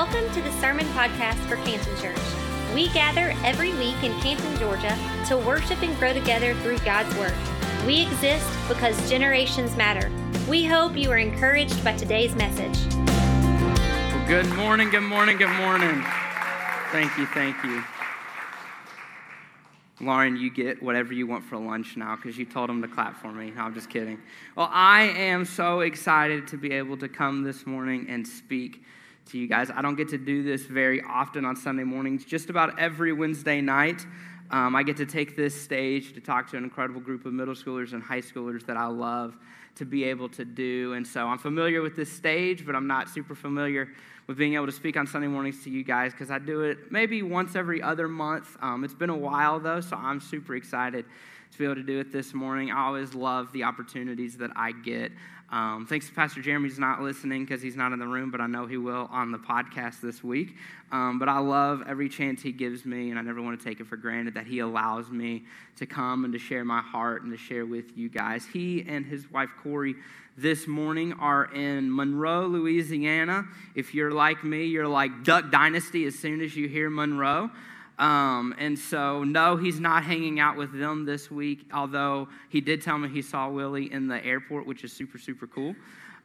Welcome to the Sermon Podcast for Canton Church. We gather every week in Canton, Georgia to worship and grow together through God's Word. We exist because generations matter. We hope you are encouraged by today's message. Good morning, good morning, good morning. Thank you, thank you. Lauren, you get whatever you want for lunch now because you told them to clap for me. No, I'm just kidding. Well, I am so excited to be able to come this morning and speak to you guys. I don't get to do this very often on Sunday mornings. Just about every Wednesday night, um, I get to take this stage to talk to an incredible group of middle schoolers and high schoolers that I love to be able to do. And so I'm familiar with this stage, but I'm not super familiar with being able to speak on Sunday mornings to you guys because I do it maybe once every other month. Um, it's been a while though, so I'm super excited to be able to do it this morning. I always love the opportunities that I get. Um, thanks to Pastor Jeremy's not listening because he's not in the room, but I know he will on the podcast this week. Um, but I love every chance he gives me, and I never want to take it for granted that he allows me to come and to share my heart and to share with you guys. He and his wife Corey this morning are in Monroe, Louisiana. If you're like me, you're like Duck Dynasty as soon as you hear Monroe. Um, and so, no, he's not hanging out with them this week, although he did tell me he saw Willie in the airport, which is super, super cool.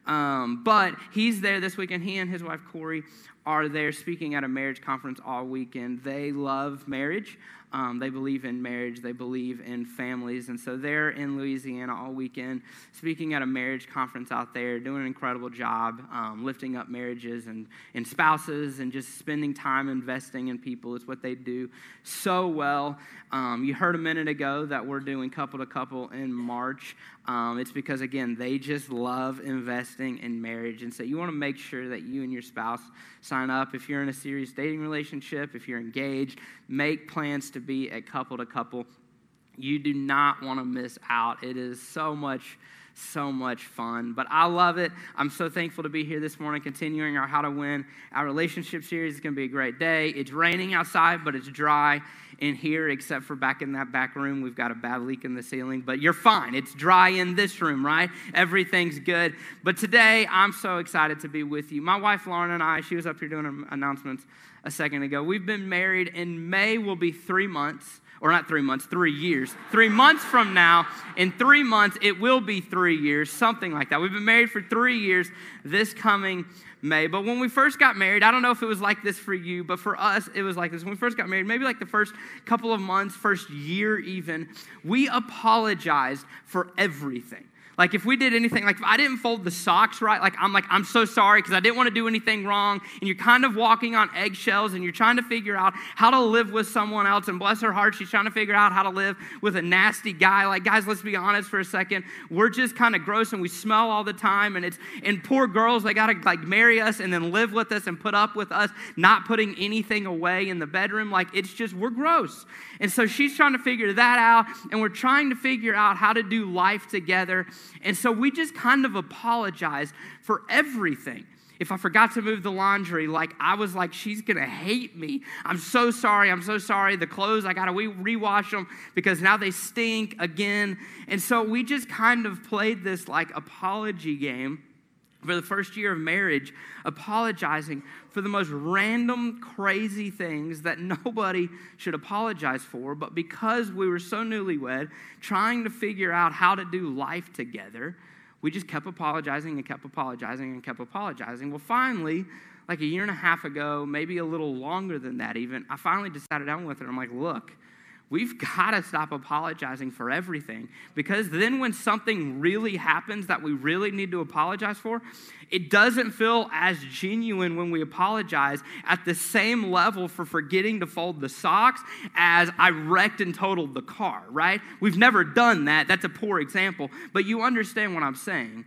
Um, but he's there this weekend. He and his wife Corey are there speaking at a marriage conference all weekend. They love marriage. Um, they believe in marriage, they believe in families. And so they're in Louisiana all weekend, speaking at a marriage conference out there, doing an incredible job, um, lifting up marriages and, and spouses and just spending time investing in people. It's what they do so well. Um, you heard a minute ago that we're doing couple to couple in March. Um, it's because, again, they just love investing in marriage. And so you want to make sure that you and your spouse sign up. If you're in a serious dating relationship, if you're engaged, make plans to be a couple to couple. You do not want to miss out. It is so much so much fun. But I love it. I'm so thankful to be here this morning, continuing our How to Win our relationship series. It's going to be a great day. It's raining outside, but it's dry in here, except for back in that back room. We've got a bad leak in the ceiling, but you're fine. It's dry in this room, right? Everything's good. But today, I'm so excited to be with you. My wife, Lauren, and I, she was up here doing announcements a second ago. We've been married in May, will be three months or not three months, three years. Three months from now, in three months, it will be three years, something like that. We've been married for three years this coming May. But when we first got married, I don't know if it was like this for you, but for us, it was like this. When we first got married, maybe like the first couple of months, first year even, we apologized for everything. Like if we did anything, like if I didn't fold the socks right, like I'm like, I'm so sorry because I didn't want to do anything wrong. And you're kind of walking on eggshells and you're trying to figure out how to live with someone else. And bless her heart, she's trying to figure out how to live with a nasty guy. Like, guys, let's be honest for a second. We're just kind of gross and we smell all the time. And it's and poor girls, they gotta like marry us and then live with us and put up with us, not putting anything away in the bedroom. Like it's just we're gross. And so she's trying to figure that out, and we're trying to figure out how to do life together. And so we just kind of apologized for everything. If I forgot to move the laundry, like I was like, she's gonna hate me. I'm so sorry. I'm so sorry. The clothes, I gotta re- rewash them because now they stink again. And so we just kind of played this like apology game for the first year of marriage, apologizing for the most random, crazy things that nobody should apologize for. But because we were so newlywed, trying to figure out how to do life together, we just kept apologizing and kept apologizing and kept apologizing. Well, finally, like a year and a half ago, maybe a little longer than that even, I finally just sat down with her. I'm like, look, We've got to stop apologizing for everything because then when something really happens that we really need to apologize for, it doesn't feel as genuine when we apologize at the same level for forgetting to fold the socks as I wrecked and totaled the car, right? We've never done that. That's a poor example, but you understand what I'm saying.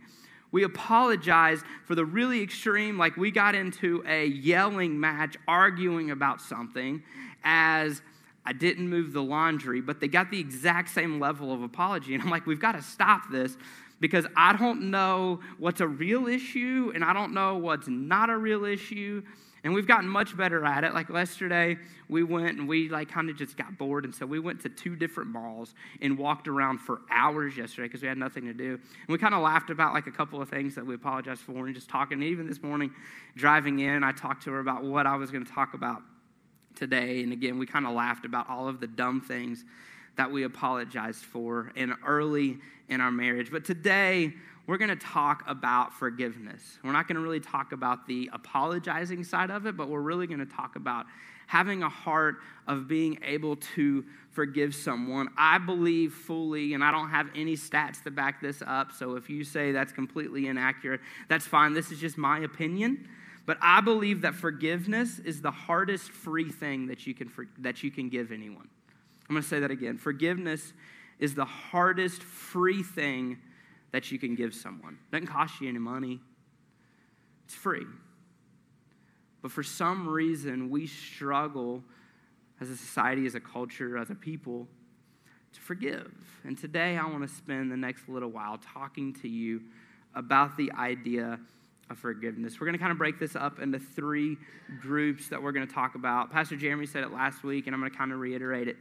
We apologized for the really extreme, like we got into a yelling match arguing about something as I didn't move the laundry, but they got the exact same level of apology. And I'm like, we've got to stop this because I don't know what's a real issue and I don't know what's not a real issue. And we've gotten much better at it. Like yesterday, we went and we like kind of just got bored. And so we went to two different malls and walked around for hours yesterday because we had nothing to do. And we kind of laughed about like a couple of things that we apologized for and just talking. Even this morning, driving in, I talked to her about what I was going to talk about today. And again, we kind of laughed about all of the dumb things that we apologized for and early in our marriage. But today, we're going to talk about forgiveness. We're not going to really talk about the apologizing side of it, but we're really going to talk about having a heart of being able to forgive someone. I believe fully, and I don't have any stats to back this up, so if you say that's completely inaccurate, that's fine. This is just my opinion. But I believe that forgiveness is the hardest free thing that you can, that you can give anyone. I'm going to say that again. Forgiveness is the hardest free thing that you can give someone. It doesn't cost you any money, it's free. But for some reason, we struggle as a society, as a culture, as a people to forgive. And today, I want to spend the next little while talking to you about the idea of forgiveness. We're going to kind of break this up into three groups that we're going to talk about. Pastor Jeremy said it last week, and I'm going to kind of reiterate it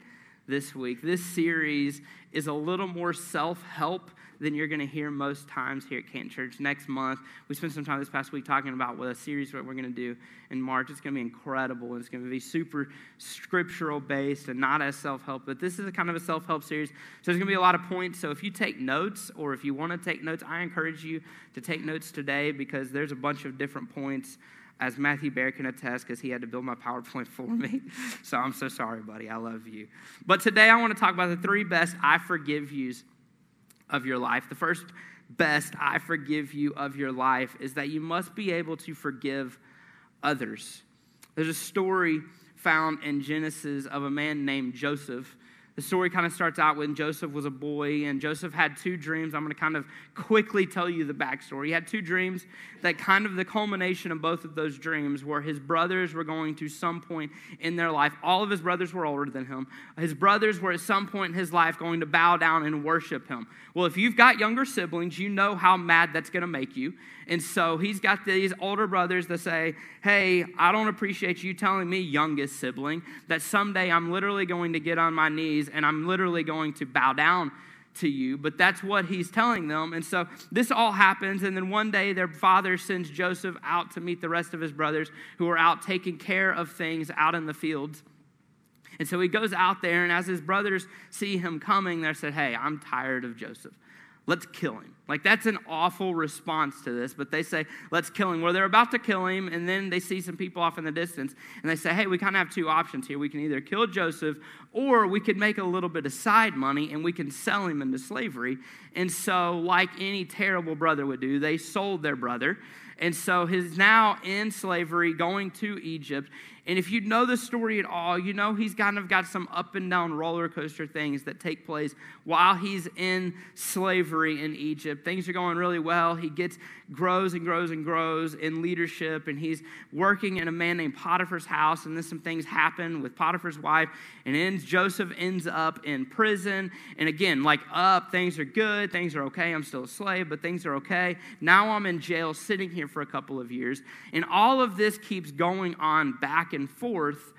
this week. This series is a little more self help than you're going to hear most times here at Canton Church. Next month, we spent some time this past week talking about what a series what we're going to do in March. It's going to be incredible. It's going to be super scriptural based and not as self help. But this is a kind of a self help series. So there's going to be a lot of points. So if you take notes or if you want to take notes, I encourage you to take notes today because there's a bunch of different points as Matthew Bear can attest, because he had to build my PowerPoint for me. so I'm so sorry, buddy. I love you. But today I want to talk about the three best I forgive yous of your life. The first best I forgive you of your life is that you must be able to forgive others. There's a story found in Genesis of a man named Joseph the story kind of starts out when Joseph was a boy, and Joseph had two dreams. I'm going to kind of quickly tell you the backstory. He had two dreams that kind of the culmination of both of those dreams were his brothers were going to some point in their life. All of his brothers were older than him. His brothers were at some point in his life going to bow down and worship him. Well, if you've got younger siblings, you know how mad that's going to make you. And so he's got these older brothers that say, Hey, I don't appreciate you telling me, youngest sibling, that someday I'm literally going to get on my knees and I'm literally going to bow down to you. But that's what he's telling them. And so this all happens. And then one day their father sends Joseph out to meet the rest of his brothers who are out taking care of things out in the fields. And so he goes out there, and as his brothers see him coming, they said, Hey, I'm tired of Joseph let's kill him. Like, that's an awful response to this, but they say, let's kill him. Well, they're about to kill him, and then they see some people off in the distance, and they say, hey, we kind of have two options here. We can either kill Joseph, or we could make a little bit of side money and we can sell him into slavery. And so, like any terrible brother would do, they sold their brother. And so he's now in slavery going to Egypt. And if you know the story at all, you know he's kind of got some up and down roller coaster things that take place while he's in slavery in Egypt. Things are going really well. He gets grows and grows and grows in leadership, and he's working in a man named Potiphar's house. And then some things happen with Potiphar's wife, and ends Joseph ends up in prison. And again, like up, things are good, things are okay. I'm still a slave, but things are okay. Now I'm in jail, sitting here for a couple of years, and all of this keeps going on back and forth.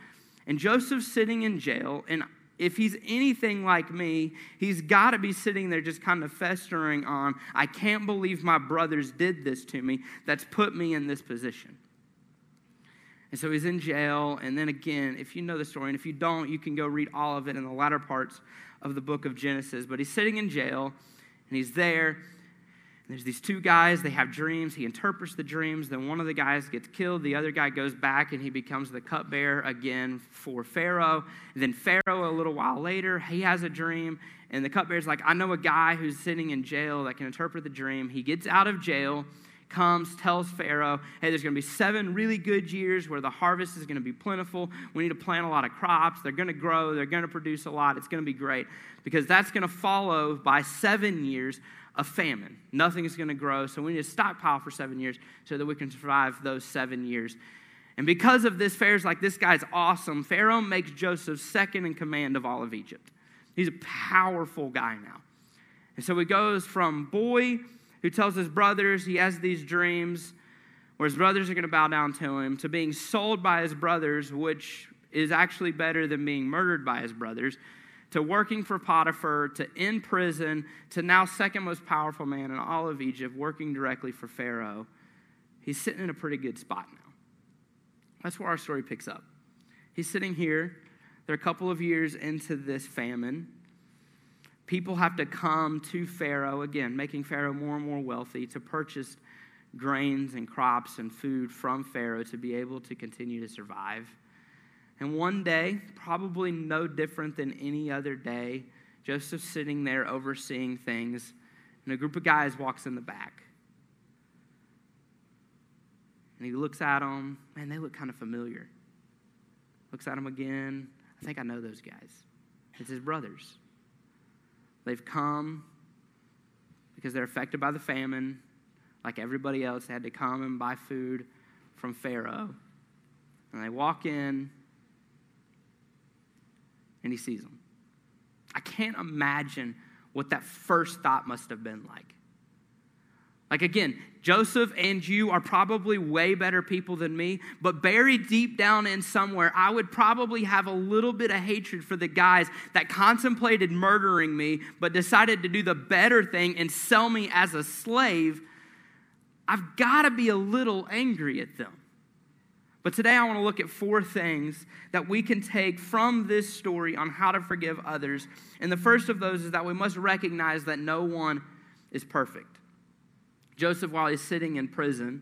And Joseph's sitting in jail, and if he's anything like me, he's got to be sitting there just kind of festering on, I can't believe my brothers did this to me. That's put me in this position. And so he's in jail. And then again, if you know the story, and if you don't, you can go read all of it in the latter parts of the book of Genesis. But he's sitting in jail, and he's there, there's these two guys, they have dreams. He interprets the dreams. Then one of the guys gets killed. The other guy goes back and he becomes the cupbearer again for Pharaoh. And then Pharaoh, a little while later, he has a dream. And the cupbearer's like, I know a guy who's sitting in jail that can interpret the dream. He gets out of jail, comes, tells Pharaoh, hey, there's going to be seven really good years where the harvest is going to be plentiful. We need to plant a lot of crops. They're going to grow. They're going to produce a lot. It's going to be great because that's going to follow by seven years a famine. Nothing is going to grow, so we need to stockpile for seven years so that we can survive those seven years. And because of this, Pharaoh's like, this guy's awesome. Pharaoh makes Joseph second in command of all of Egypt. He's a powerful guy now. And so he goes from boy who tells his brothers he has these dreams where his brothers are going to bow down to him, to being sold by his brothers, which is actually better than being murdered by his brothers, to working for Potiphar, to in prison, to now second most powerful man in all of Egypt, working directly for Pharaoh. He's sitting in a pretty good spot now. That's where our story picks up. He's sitting here. They're a couple of years into this famine. People have to come to Pharaoh, again, making Pharaoh more and more wealthy, to purchase grains and crops and food from Pharaoh to be able to continue to survive. And one day, probably no different than any other day, Joseph's sitting there overseeing things, and a group of guys walks in the back. And he looks at them, man, they look kind of familiar. Looks at them again. I think I know those guys. It's his brothers. They've come because they're affected by the famine like everybody else, they had to come and buy food from Pharaoh. And they walk in, and he sees them. I can't imagine what that first thought must have been like. Like, again, Joseph and you are probably way better people than me, but buried deep down in somewhere, I would probably have a little bit of hatred for the guys that contemplated murdering me, but decided to do the better thing and sell me as a slave I've got to be a little angry at them. But today I want to look at four things that we can take from this story on how to forgive others. And the first of those is that we must recognize that no one is perfect. Joseph, while he's sitting in prison,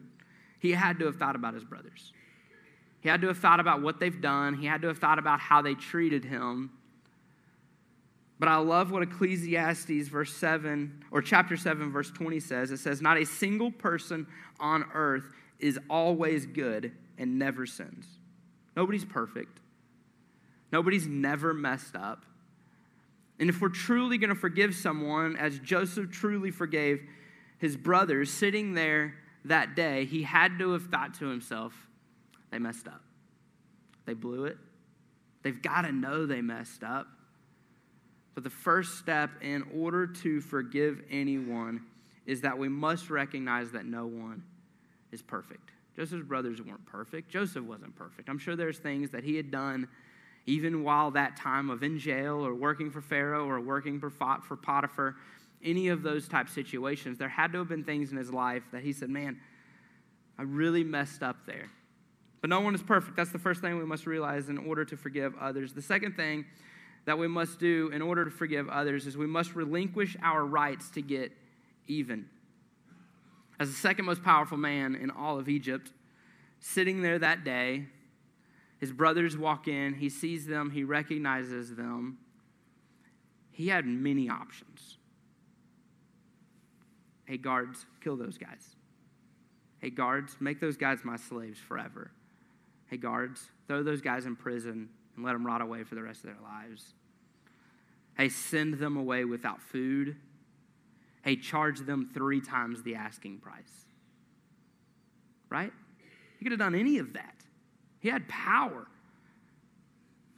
he had to have thought about his brothers. He had to have thought about what they've done. He had to have thought about how they treated him. But I love what Ecclesiastes verse 7 or chapter 7 verse 20 says. It says, "Not a single person on earth is always good and never sins." Nobody's perfect. Nobody's never messed up. And if we're truly going to forgive someone as Joseph truly forgave his brothers sitting there that day, he had to have thought to himself, they messed up. They blew it. They've got to know they messed up. But the first step in order to forgive anyone is that we must recognize that no one is perfect. Joseph's brothers weren't perfect. Joseph wasn't perfect. I'm sure there's things that he had done even while that time of in jail or working for Pharaoh or working for, for Potiphar, any of those type situations, there had to have been things in his life that he said, man, I really messed up there. But no one is perfect. That's the first thing we must realize in order to forgive others. The second thing that we must do in order to forgive others is we must relinquish our rights to get even. As the second most powerful man in all of Egypt, sitting there that day, his brothers walk in, he sees them, he recognizes them. He had many options. Hey, guards, kill those guys. Hey, guards, make those guys my slaves forever. Hey, guards, throw those guys in prison and let them rot away for the rest of their lives. Hey, send them away without food. Hey, charge them three times the asking price. Right? He could have done any of that. He had power.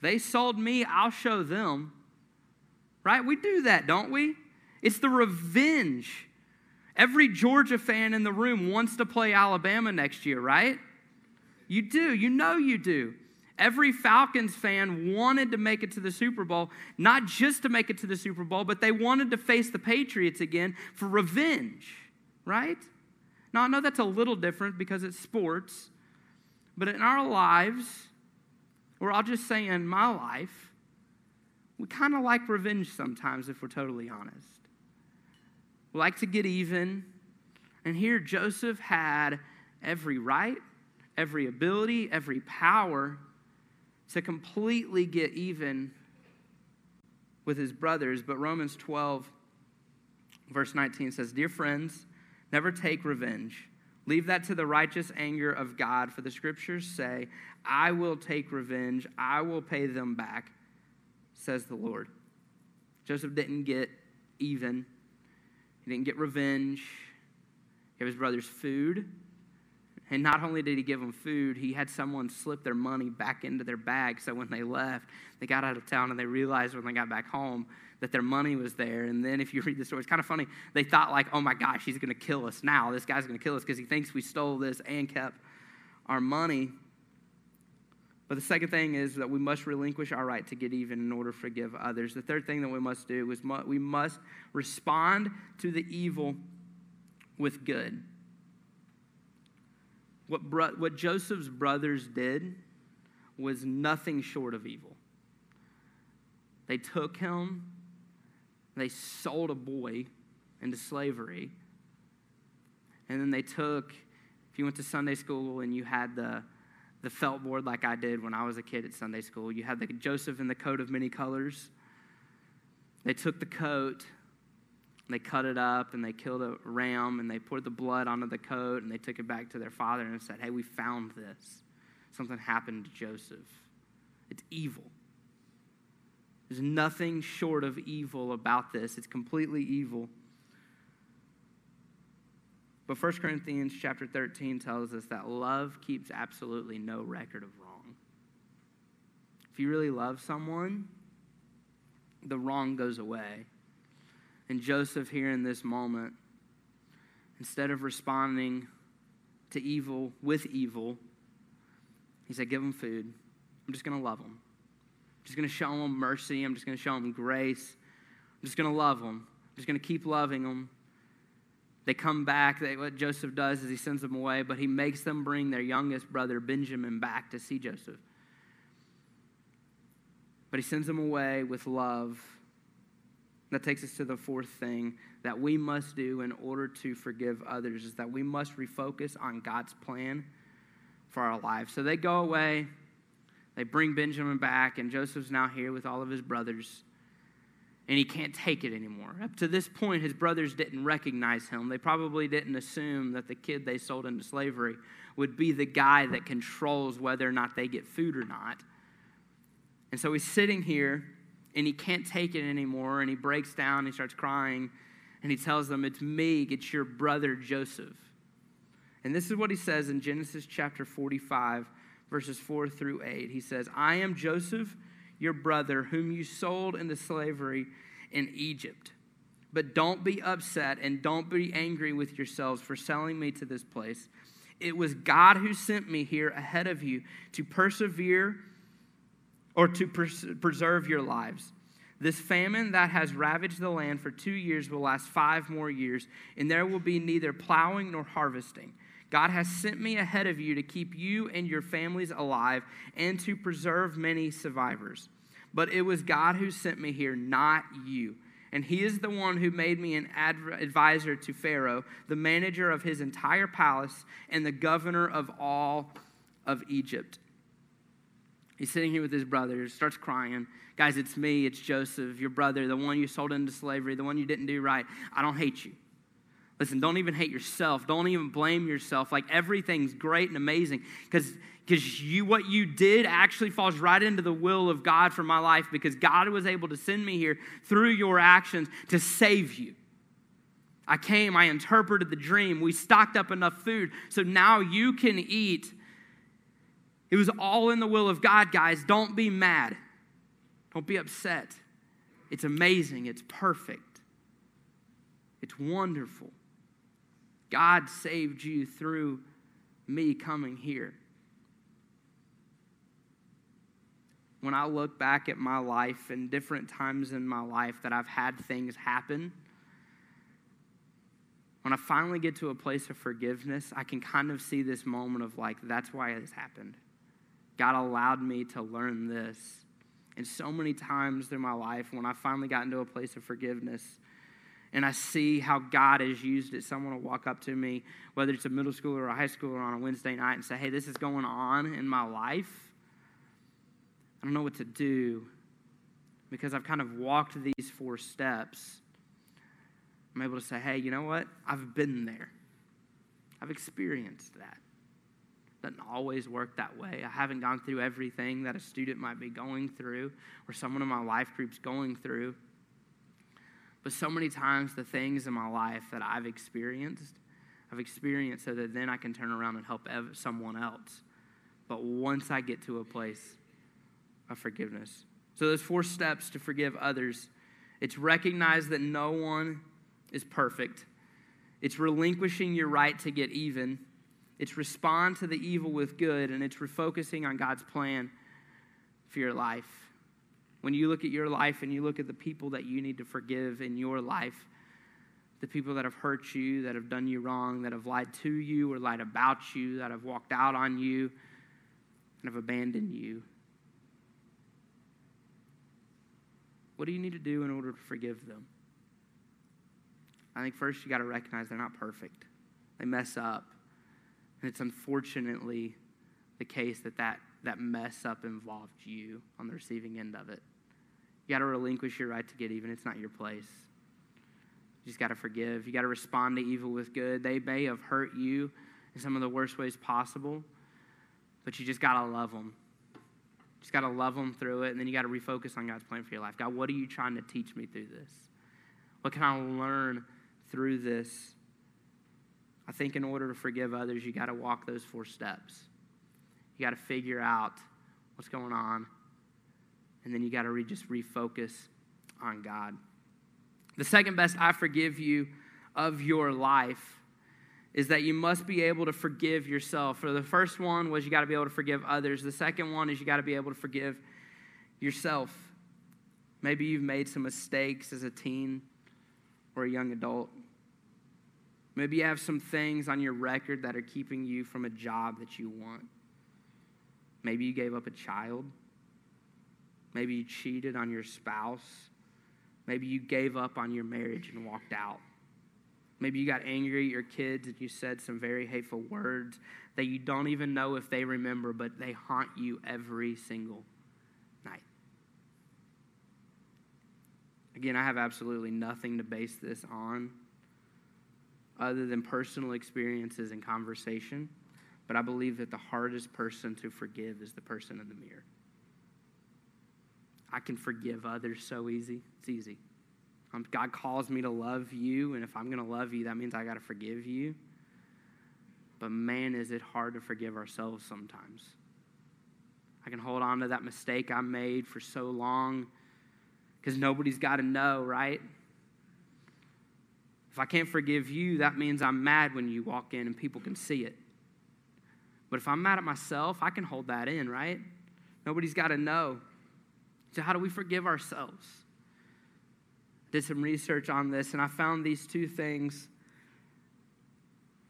They sold me, I'll show them. Right? We do that, don't we? It's the revenge. Every Georgia fan in the room wants to play Alabama next year, right? You do. You know you do. Every Falcons fan wanted to make it to the Super Bowl, not just to make it to the Super Bowl, but they wanted to face the Patriots again for revenge, right? Now, I know that's a little different because it's sports, but in our lives, or I'll just say in my life, we kind of like revenge sometimes, if we're totally honest. We like to get even. And here, Joseph had every right, every ability, every power to completely get even with his brothers. But Romans 12, verse 19 says, Dear friends, never take revenge. Leave that to the righteous anger of God, for the scriptures say, I will take revenge, I will pay them back, says the Lord. Joseph didn't get even, he didn't get revenge. He gave his brothers food, and not only did he give them food, he had someone slip their money back into their bag so when they left, they got out of town and they realized when they got back home that their money was there. And then if you read the story, it's kind of funny. They thought, like, oh my gosh, he's going to kill us now. This guy's going to kill us because he thinks we stole this and kept our money. But the second thing is that we must relinquish our right to get even in order to forgive others. The third thing that we must do is we must respond to the evil with good. What, bro- what Joseph's brothers did was nothing short of evil. They took him, they sold a boy into slavery, and then they took, if you went to Sunday school and you had the, the felt board like I did when I was a kid at Sunday school, you had the Joseph in the coat of many colors. They took the coat, they cut it up, and they killed a ram, and they poured the blood onto the coat, and they took it back to their father and said, Hey, we found this. Something happened to Joseph. It's evil. There's nothing short of evil about this. It's completely evil. But 1 Corinthians chapter 13 tells us that love keeps absolutely no record of wrong. If you really love someone, the wrong goes away. And Joseph, here in this moment, instead of responding to evil with evil, he said, Give them food. I'm just going to love them. I'm just going to show them mercy. I'm just going to show them grace. I'm just going to love them. I'm just going to keep loving them. They come back. They, what Joseph does is he sends them away, but he makes them bring their youngest brother, Benjamin, back to see Joseph. But he sends them away with love. That takes us to the fourth thing that we must do in order to forgive others is that we must refocus on God's plan for our lives. So they go away. They bring Benjamin back, and Joseph's now here with all of his brothers, and he can't take it anymore. Up to this point, his brothers didn't recognize him. They probably didn't assume that the kid they sold into slavery would be the guy that controls whether or not they get food or not. And so he's sitting here, and he can't take it anymore, and he breaks down, and he starts crying, and he tells them, It's me, it's your brother Joseph. And this is what he says in Genesis chapter 45 verses 4 through 8. He says, I am Joseph, your brother, whom you sold into slavery in Egypt. But don't be upset and don't be angry with yourselves for selling me to this place. It was God who sent me here ahead of you to persevere or to pers- preserve your lives. This famine that has ravaged the land for two years will last five more years, and there will be neither plowing nor harvesting. God has sent me ahead of you to keep you and your families alive and to preserve many survivors. But it was God who sent me here, not you. And he is the one who made me an advisor to Pharaoh, the manager of his entire palace, and the governor of all of Egypt. He's sitting here with his brothers, starts crying. Guys, it's me, it's Joseph, your brother, the one you sold into slavery, the one you didn't do right. I don't hate you. Listen, don't even hate yourself. Don't even blame yourself. Like everything's great and amazing because because you what you did actually falls right into the will of God for my life because God was able to send me here through your actions to save you. I came, I interpreted the dream. We stocked up enough food so now you can eat. It was all in the will of God, guys. Don't be mad. Don't be upset. It's amazing. It's perfect. It's wonderful. God saved you through me coming here. When I look back at my life and different times in my life that I've had things happen, when I finally get to a place of forgiveness, I can kind of see this moment of like, that's why this happened. God allowed me to learn this. And so many times through my life, when I finally got into a place of forgiveness, and I see how God has used it. Someone will walk up to me, whether it's a middle schooler or a high schooler on a Wednesday night, and say, Hey, this is going on in my life. I don't know what to do because I've kind of walked these four steps. I'm able to say, Hey, you know what? I've been there, I've experienced that. Doesn't always work that way. I haven't gone through everything that a student might be going through or someone in my life group's going through. But so many times, the things in my life that I've experienced, I've experienced so that then I can turn around and help someone else. But once I get to a place of forgiveness. So, those four steps to forgive others It's recognize that no one is perfect. It's relinquishing your right to get even. It's respond to the evil with good, and it's refocusing on God's plan for your life. When you look at your life and you look at the people that you need to forgive in your life, the people that have hurt you, that have done you wrong, that have lied to you or lied about you, that have walked out on you and have abandoned you. What do you need to do in order to forgive them? I think first you got to recognize they're not perfect. They mess up. And it's unfortunately the case that that, that mess up involved you on the receiving end of it. You got to relinquish your right to get even. It's not your place. You just got to forgive. You got to respond to evil with good. They may have hurt you in some of the worst ways possible, but you just got to love them. Just got to love them through it, and then you got to refocus on God's plan for your life. God, what are you trying to teach me through this? What can I learn through this? I think in order to forgive others, you got to walk those four steps. You got to figure out what's going on, and then you got to re- just refocus on God. The second best I forgive you of your life is that you must be able to forgive yourself. For the first one was you got to be able to forgive others. The second one is you got to be able to forgive yourself. Maybe you've made some mistakes as a teen or a young adult. Maybe you have some things on your record that are keeping you from a job that you want. Maybe you gave up a child. Maybe you cheated on your spouse. Maybe you gave up on your marriage and walked out. Maybe you got angry at your kids and you said some very hateful words that you don't even know if they remember, but they haunt you every single night. Again, I have absolutely nothing to base this on other than personal experiences and conversation, but I believe that the hardest person to forgive is the person in the mirror. I can forgive others so easy. It's easy. Um, God calls me to love you, and if I'm going to love you, that means I got to forgive you. But man, is it hard to forgive ourselves sometimes. I can hold on to that mistake I made for so long because nobody's got to know, right? If I can't forgive you, that means I'm mad when you walk in and people can see it. But if I'm mad at myself, I can hold that in, right? Nobody's got to know. So, how do we forgive ourselves? Did some research on this, and I found these two things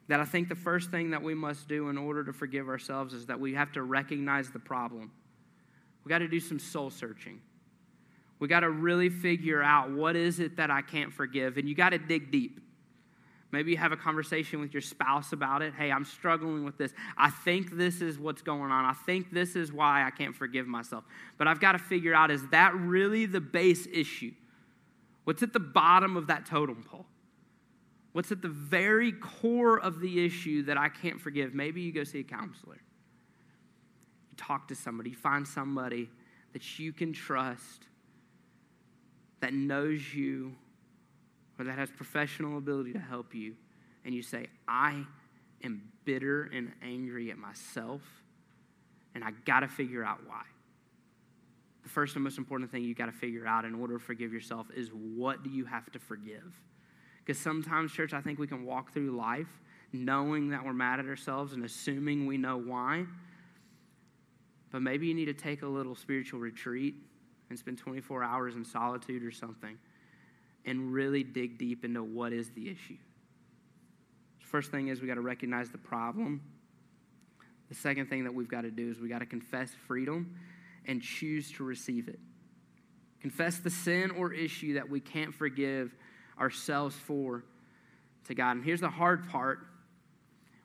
that I think the first thing that we must do in order to forgive ourselves is that we have to recognize the problem. We got to do some soul searching. We got to really figure out what is it that I can't forgive, and you got to dig deep. Maybe you have a conversation with your spouse about it. Hey, I'm struggling with this. I think this is what's going on. I think this is why I can't forgive myself. But I've got to figure out is that really the base issue? What's at the bottom of that totem pole? What's at the very core of the issue that I can't forgive? Maybe you go see a counselor. You talk to somebody, you find somebody that you can trust, that knows you, or that has professional ability to help you, and you say, I am bitter and angry at myself, and I got to figure out why. The first and most important thing you got to figure out in order to forgive yourself is what do you have to forgive? Because sometimes, church, I think we can walk through life knowing that we're mad at ourselves and assuming we know why. But maybe you need to take a little spiritual retreat and spend 24 hours in solitude or something and really dig deep into what is the issue. First thing is we got to recognize the problem. The second thing that we've got to do is we got to confess freedom and choose to receive it. Confess the sin or issue that we can't forgive ourselves for to God. And here's the hard part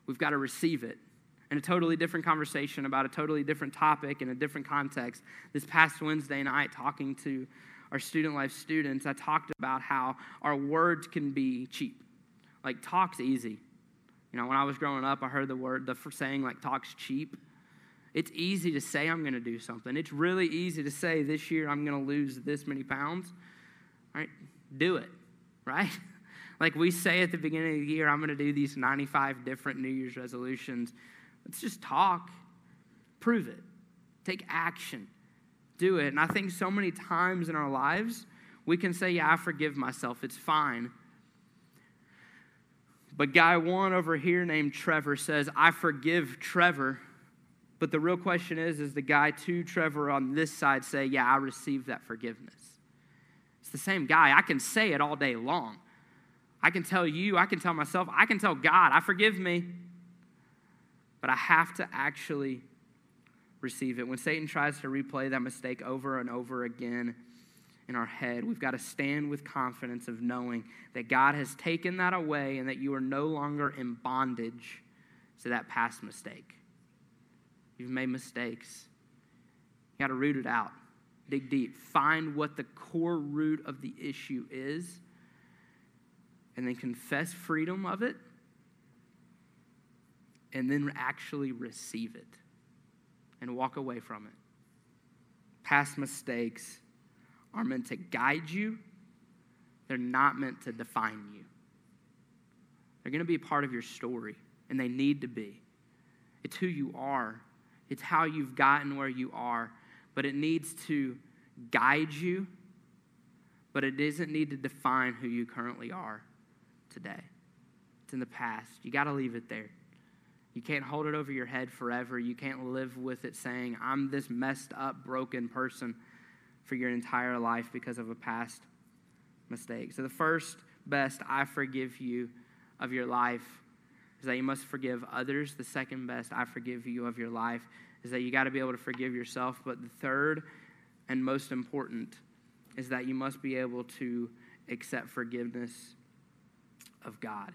we've got to receive it. In a totally different conversation about a totally different topic in a different context, this past Wednesday night, talking to our student life students, I talked about how our words can be cheap. Like, talk's easy. You know, when I was growing up, I heard the word, the saying, like, talk's cheap. It's easy to say I'm going to do something. It's really easy to say this year I'm going to lose this many pounds. Right? Do it, right? Like we say at the beginning of the year, I'm going to do these 95 different New Year's resolutions. Let's just talk, prove it, take action do it. And I think so many times in our lives, We can say, Yeah, I forgive myself. It's fine. But guy one over here named Trevor says, I forgive Trevor. But the real question is, is the guy two, Trevor, on this side say, Yeah, I received that forgiveness? It's the same guy. I can say it all day long. I can tell you, I can tell myself, I can tell God, I forgive me. But I have to actually receive it. When Satan tries to replay that mistake over and over again in our head, we've got to stand with confidence of knowing that God has taken that away and that you are no longer in bondage to that past mistake. You've made mistakes. You got to root it out. Dig deep. Find what the core root of the issue is, and then confess freedom of it, and then actually receive it and walk away from it. Past mistakes are meant to guide you, they're not meant to define you. They're going to be a part of your story, and they need to be. It's who you are, it's how you've gotten where you are, but it needs to guide you, but it doesn't need to define who you currently are today. It's in the past. You got to leave it there. You can't hold it over your head forever. You can't live with it saying, I'm this messed up, broken person for your entire life because of a past mistake. So, the first best, I forgive you of your life, is that you must forgive others. The second best, I forgive you of your life, is that you got to be able to forgive yourself. But the third and most important is that you must be able to accept forgiveness of God.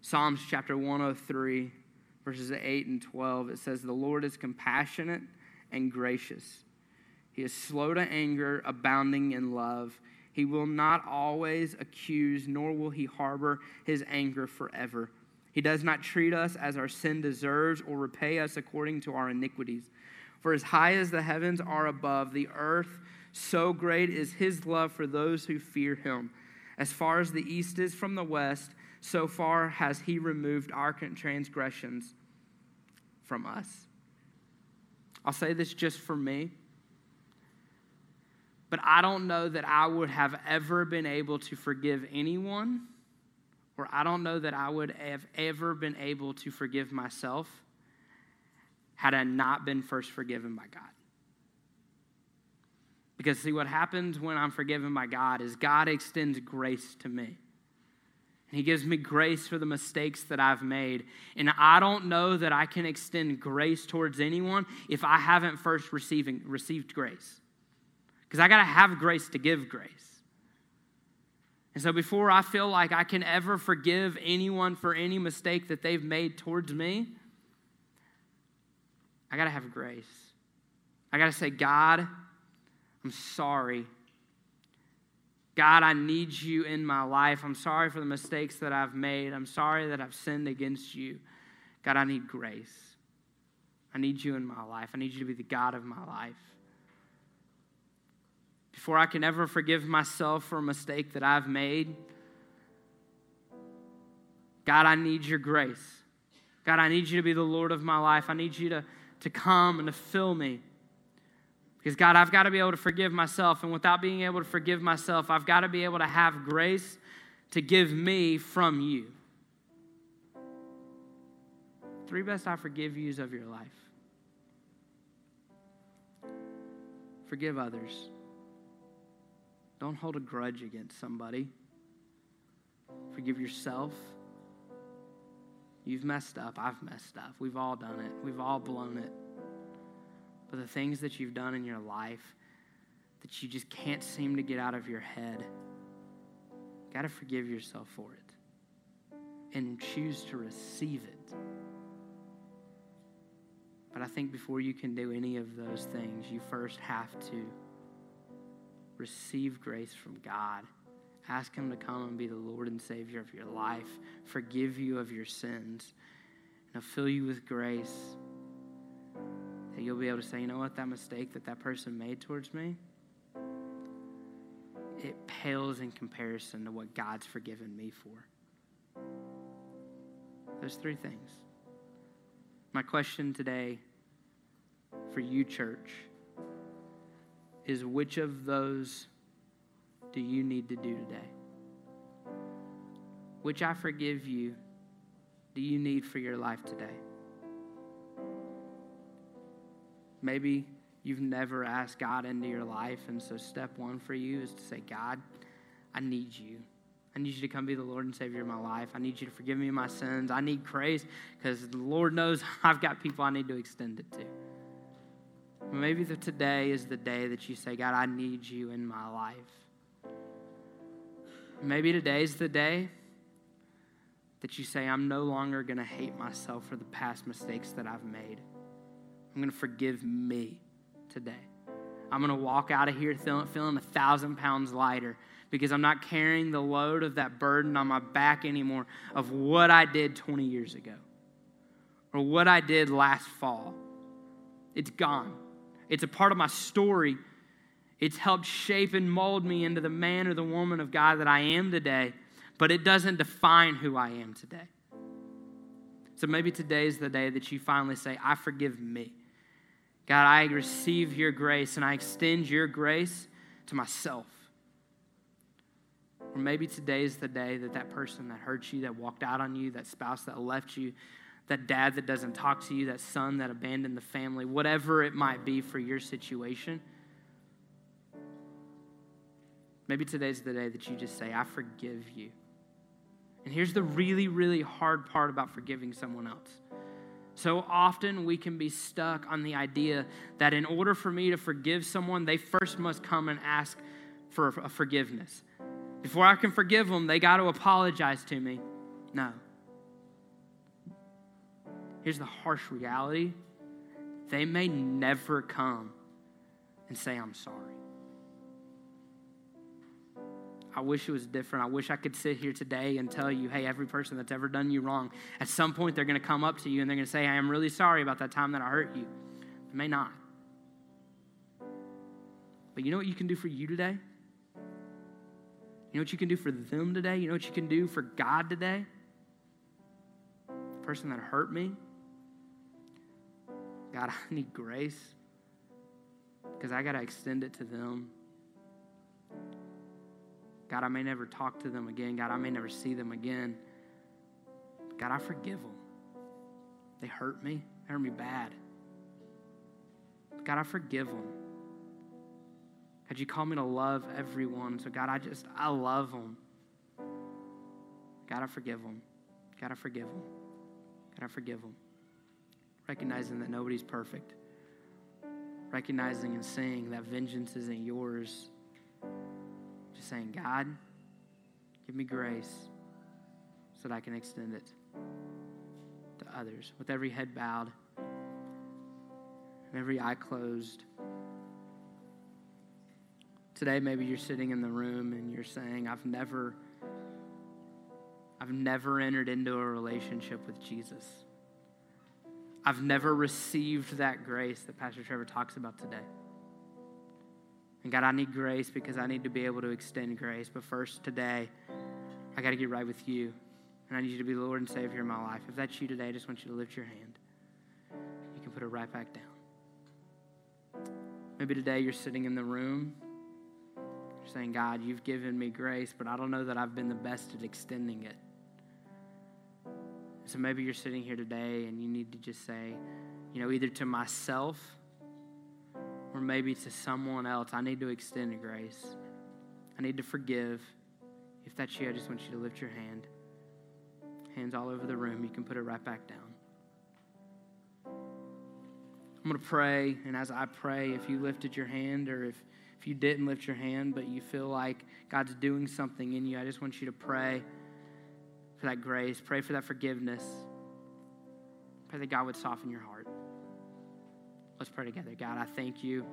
Psalms chapter 103, verses 8 and 12, it says, The Lord is compassionate and gracious. He is slow to anger, abounding in love. He will not always accuse, nor will he harbor his anger forever. He does not treat us as our sin deserves or repay us according to our iniquities. For as high as the heavens are above the earth, so great is his love for those who fear him. As far as the east is from the west, so far has he removed our transgressions from us. I'll say this just for me, but I don't know that I would have ever been able to forgive anyone, or I don't know that I would have ever been able to forgive myself had I not been first forgiven by God. Because, see, what happens when I'm forgiven by God is God extends grace to me. He gives me grace for the mistakes that I've made. And I don't know that I can extend grace towards anyone if I haven't first receiving, received grace. Because I got to have grace to give grace. And so before I feel like I can ever forgive anyone for any mistake that they've made towards me, I got to have grace. I got to say, God, I'm sorry God, I need you in my life. I'm sorry for the mistakes that I've made. I'm sorry that I've sinned against you. God, I need grace. I need you in my life. I need you to be the God of my life. Before I can ever forgive myself for a mistake that I've made, God, I need your grace. God, I need you to be the Lord of my life. I need you to, to come and to fill me. Because, God, I've got to be able to forgive myself. And without being able to forgive myself, I've got to be able to have grace to give me from you. Three best I forgive yous of your life. Forgive others. Don't hold a grudge against somebody. Forgive yourself. You've messed up. I've messed up. We've all done it. We've all blown it but the things that you've done in your life that you just can't seem to get out of your head, got to forgive yourself for it and choose to receive it. But I think before you can do any of those things, you first have to receive grace from God. Ask Him to come and be the Lord and Savior of your life, forgive you of your sins, and fill you with grace that you'll be able to say, you know what, that mistake that that person made towards me, it pales in comparison to what God's forgiven me for. Those three things. My question today for you, church, is which of those do you need to do today? Which I forgive you do you need for your life today? Maybe you've never asked God into your life, and so step one for you is to say, God, I need you. I need you to come be the Lord and Savior of my life. I need you to forgive me my sins. I need grace because the Lord knows I've got people I need to extend it to. Maybe the, today is the day that you say, God, I need you in my life. Maybe today is the day that you say, I'm no longer going to hate myself for the past mistakes that I've made. I'm going to forgive me today. I'm going to walk out of here feeling a thousand pounds lighter because I'm not carrying the load of that burden on my back anymore of what I did 20 years ago or what I did last fall. It's gone. It's a part of my story. It's helped shape and mold me into the man or the woman of God that I am today, but it doesn't define who I am today. So maybe today is the day that you finally say, I forgive me. God, I receive your grace and I extend your grace to myself. Or maybe today is the day that that person that hurt you, that walked out on you, that spouse that left you, that dad that doesn't talk to you, that son that abandoned the family, whatever it might be for your situation. Maybe today's the day that you just say, I forgive you. And here's the really, really hard part about forgiving someone else. So often we can be stuck on the idea that in order for me to forgive someone, they first must come and ask for a forgiveness. Before I can forgive them, they got to apologize to me. No. Here's the harsh reality they may never come and say, I'm sorry. I wish it was different. I wish I could sit here today and tell you, hey, every person that's ever done you wrong, at some point they're going to come up to you and they're going to say, I am really sorry about that time that I hurt you. They may not. But you know what you can do for you today? You know what you can do for them today? You know what you can do for God today? The person that hurt me, God, I need grace because I got to extend it to them. God, I may never talk to them again. God, I may never see them again. God, I forgive them. They hurt me, they hurt me bad. God, I forgive them. God, you call me to love everyone. So, God, I just, I love them. God, I forgive them. God, I forgive them. God, I forgive them recognizing that nobody's perfect, recognizing and saying that vengeance isn't yours. Just saying, God, give me grace so that I can extend it to others. With every head bowed and every eye closed. Today, maybe you're sitting in the room and you're saying, I've never, I've never entered into a relationship with Jesus. I've never received that grace that Pastor Trevor talks about today. And God, I need grace because I need to be able to extend grace. But first, today, I got to get right with you. And I need you to be Lord and Savior of my life. If that's you today, I just want you to lift your hand. You can put it right back down. Maybe today you're sitting in the room. You're saying, God, you've given me grace, but I don't know that I've been the best at extending it. So maybe you're sitting here today and you need to just say, you know, either to myself or maybe to someone else, I need to extend grace. I need to forgive. If that's you, I just want you to lift your hand. Hands all over the room. You can put it right back down. I'm going to pray, and as I pray, if you lifted your hand or if, if you didn't lift your hand, but you feel like God's doing something in you, I just want you to pray for that grace. Pray for that forgiveness. Pray that God would soften your heart. Let's pray together. God, I thank you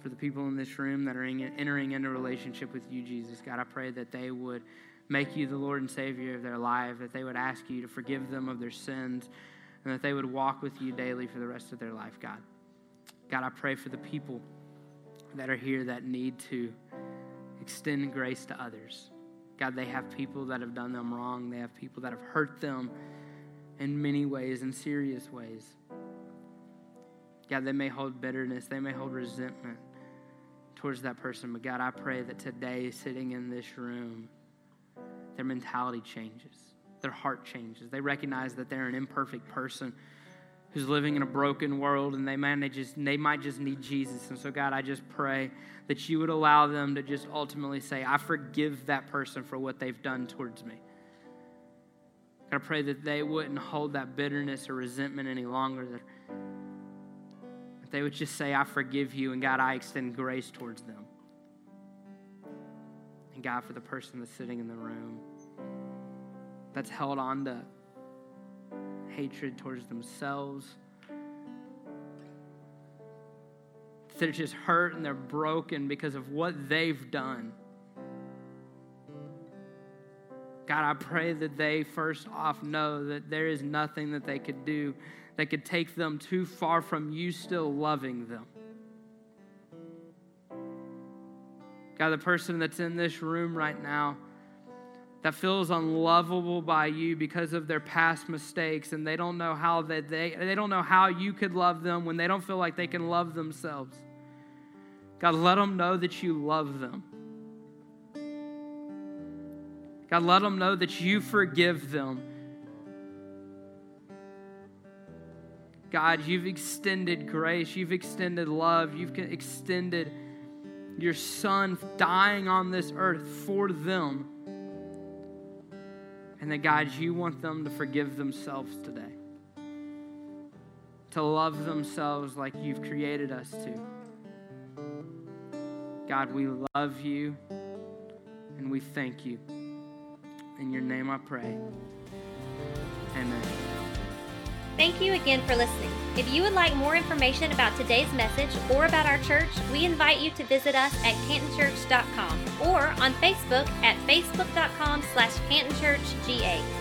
for the people in this room that are entering into relationship with you, Jesus. God, I pray that they would make you the Lord and Savior of their life, that they would ask you to forgive them of their sins, and that they would walk with you daily for the rest of their life, God. God, I pray for the people that are here that need to extend grace to others. God, they have people that have done them wrong. They have people that have hurt them in many ways, in serious ways. God, they may hold bitterness, they may hold resentment towards that person. But God, I pray that today, sitting in this room, their mentality changes, their heart changes. They recognize that they're an imperfect person who's living in a broken world and they might just they might just need Jesus. And so God, I just pray that you would allow them to just ultimately say, I forgive that person for what they've done towards me. God, I pray that they wouldn't hold that bitterness or resentment any longer. That they would just say, I forgive you, and God, I extend grace towards them. And God, for the person that's sitting in the room that's held on to hatred towards themselves, they're just hurt and they're broken because of what they've done. God, I pray that they first off know that there is nothing that they could do that could take them too far from you still loving them. God, the person that's in this room right now that feels unlovable by you because of their past mistakes and they don't know how that they, they don't know how you could love them when they don't feel like they can love themselves. God, let them know that you love them. God, let them know that you forgive them. God, you've extended grace, you've extended love, you've extended your Son dying on this earth for them. And that, God, you want them to forgive themselves today, to love themselves like you've created us to. God, we love you and we thank you. In your name I pray. Amen. Thank you again for listening. If you would like more information about today's message or about our church, we invite you to visit us at cantonchurch.com or on Facebook at facebook.com slash cantonchurchga.